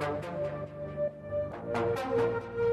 Thank you.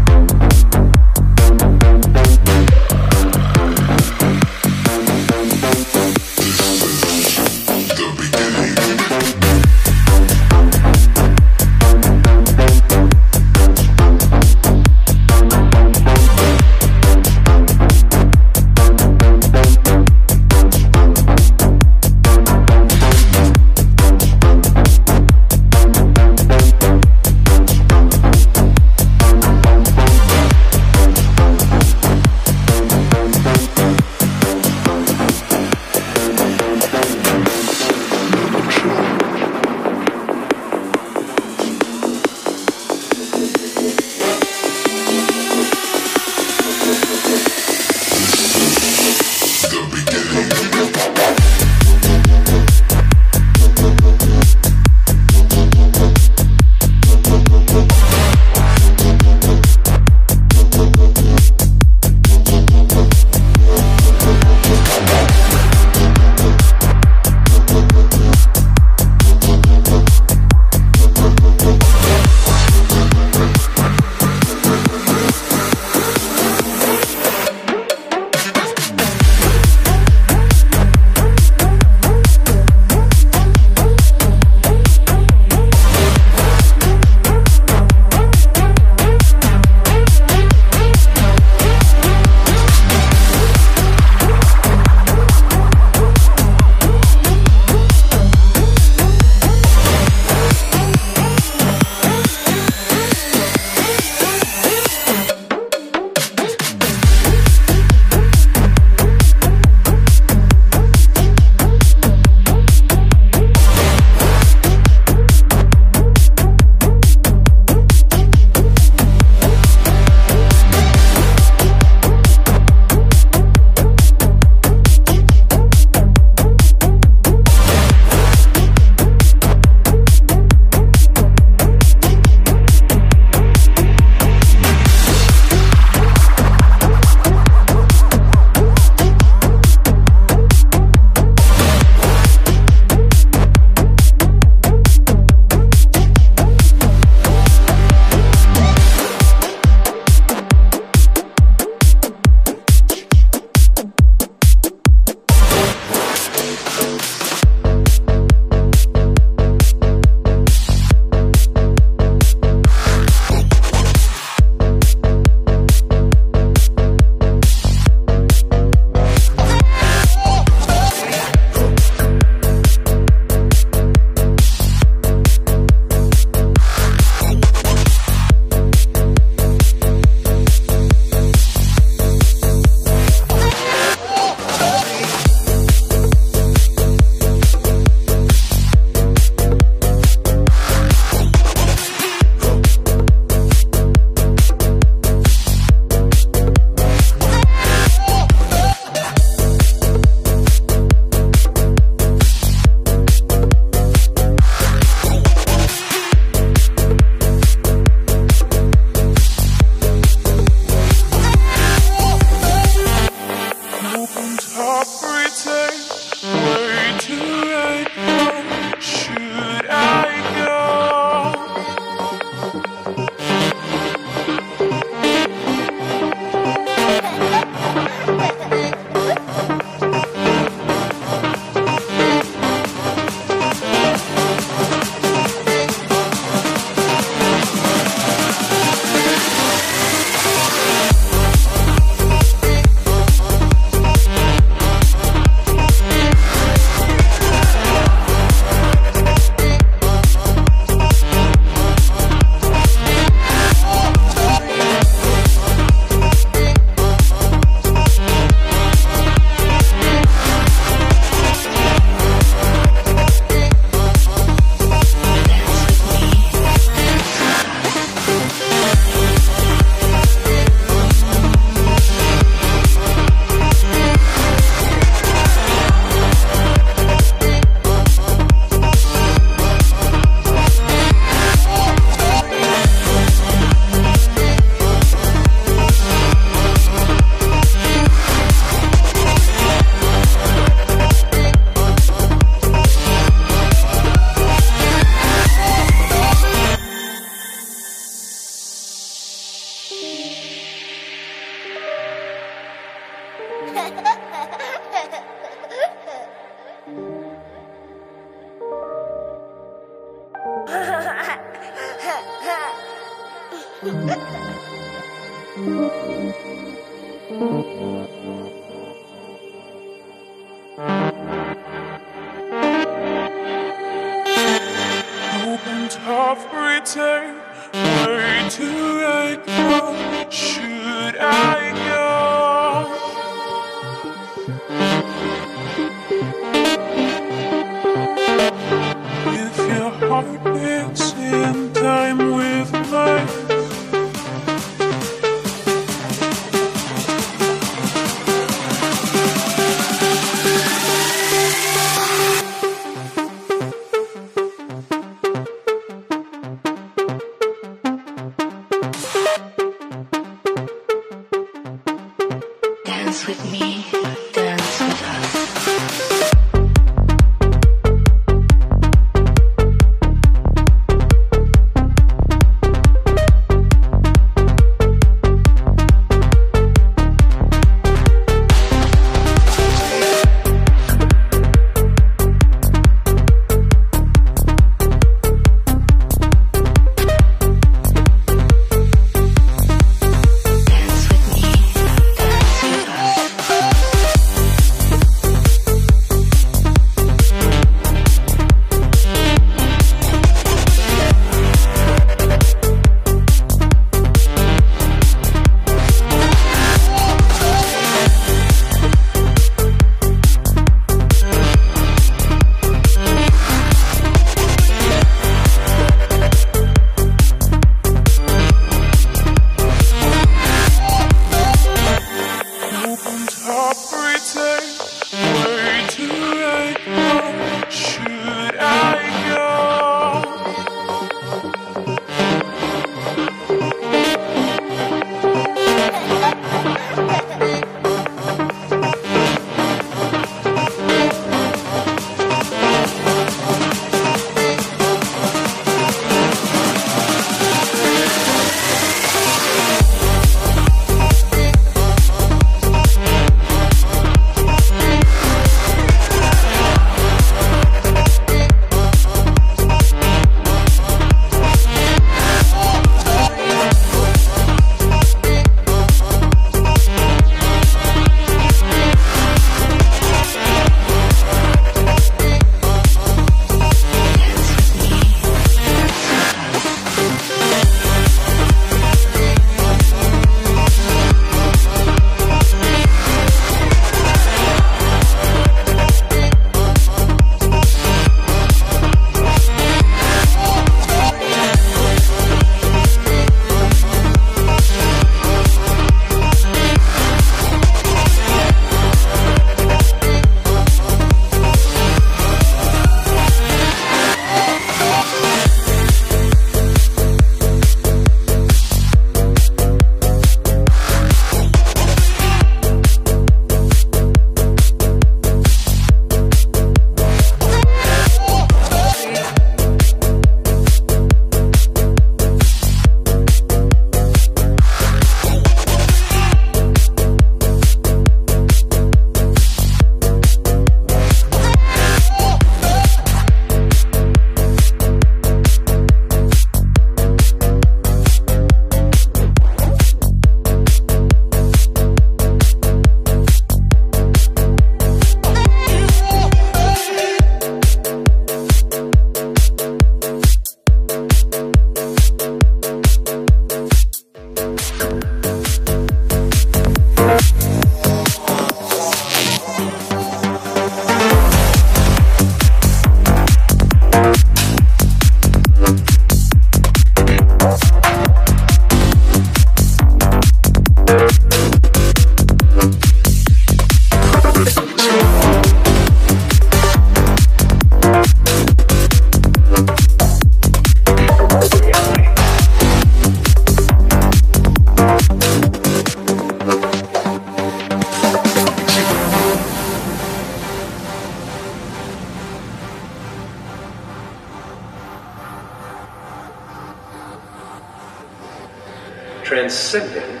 Transcendent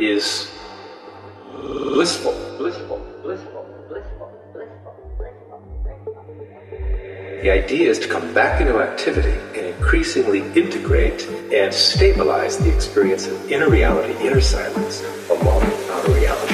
is blissful, blissful, blissful, blissful, blissful, blissful. The idea is to come back into activity and increasingly integrate and stabilize the experience of inner reality, inner silence, along with outer reality.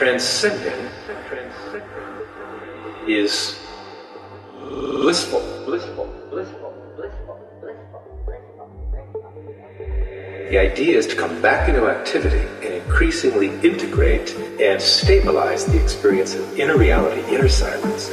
Transcending is blissful, blissful, blissful, blissful, blissful. The idea is to come back into activity and increasingly integrate and stabilize the experience of inner reality, inner silence,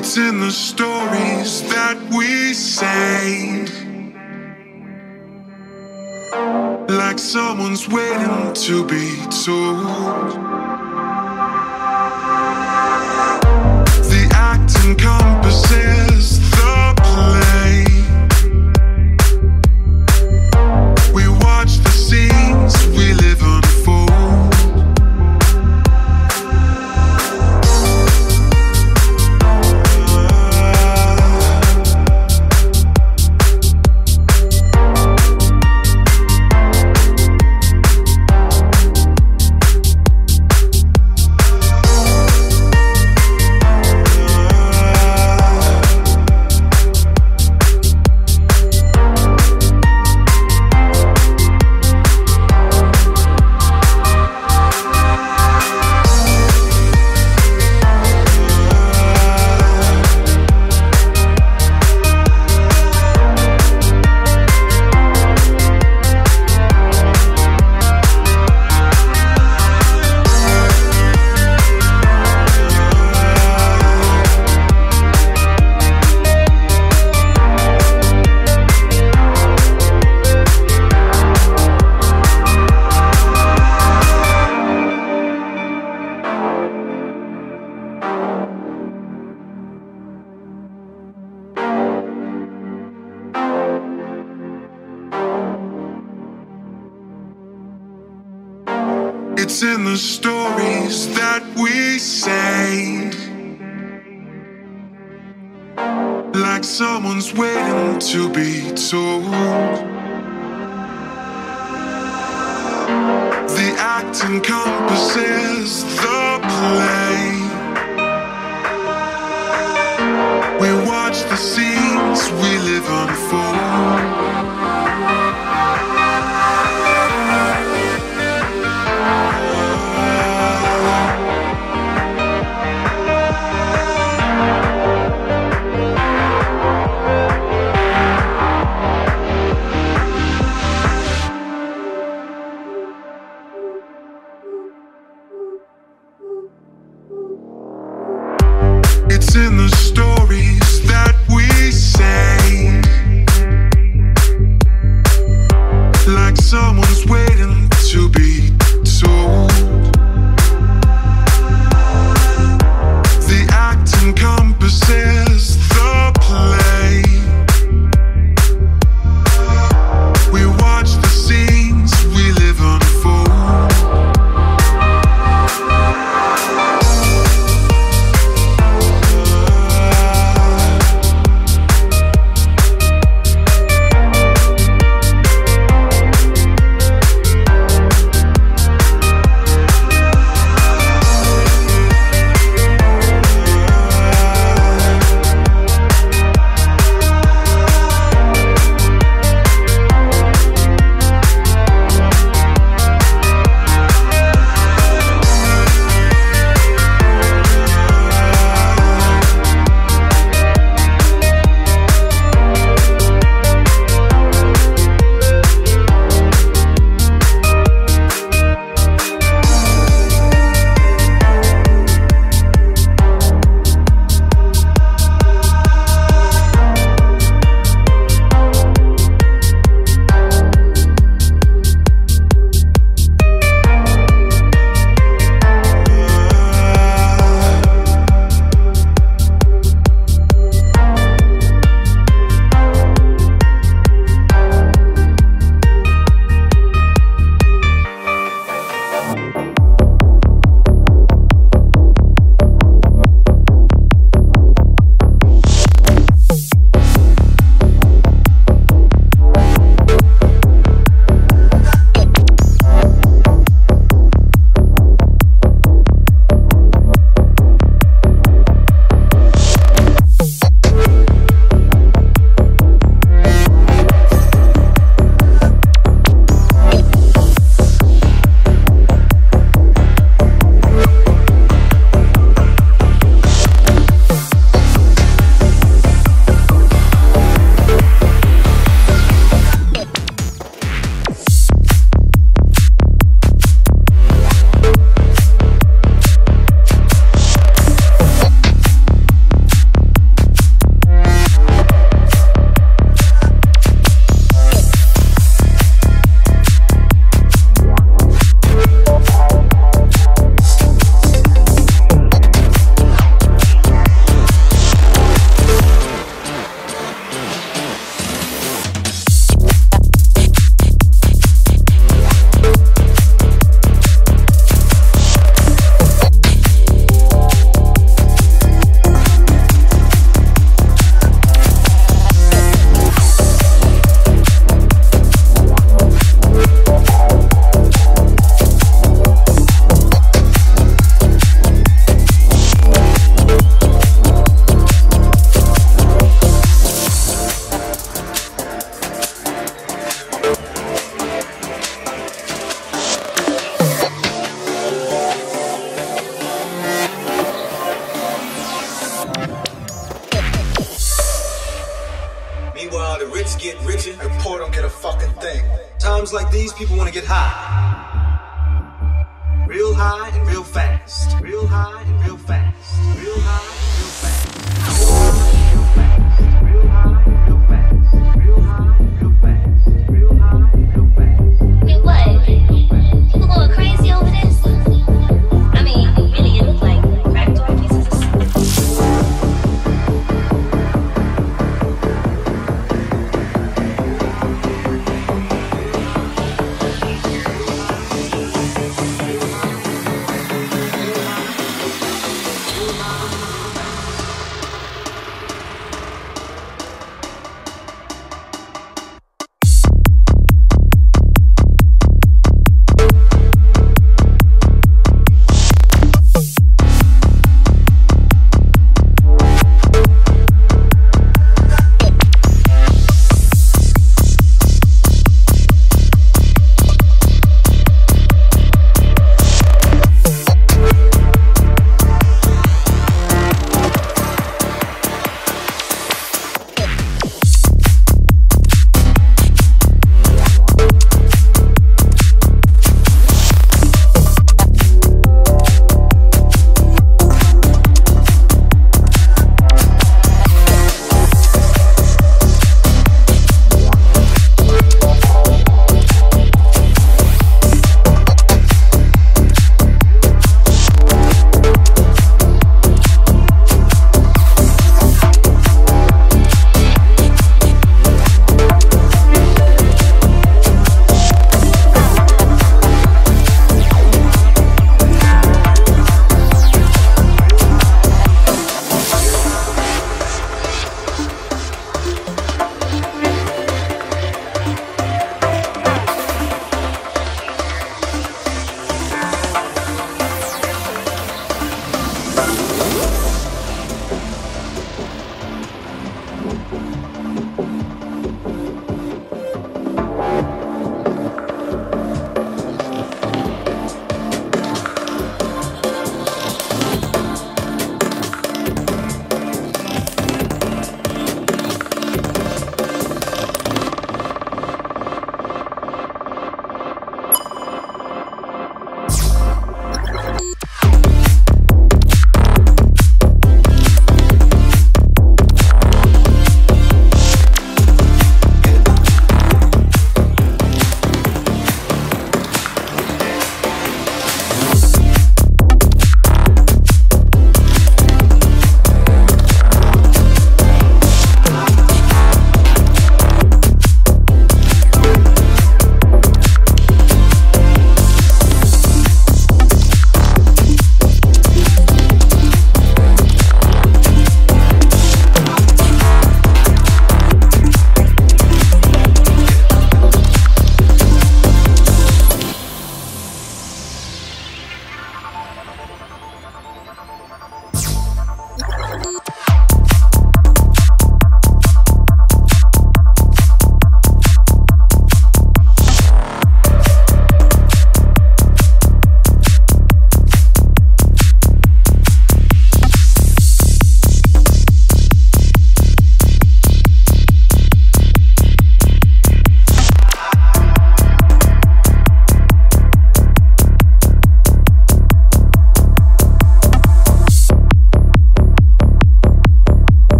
It's in the stories that we say. Like someone's waiting to be told. The act encompasses.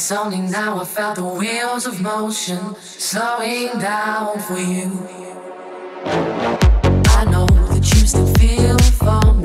It's Only now I felt the wheels of motion slowing down for you. I know that you still feel for me.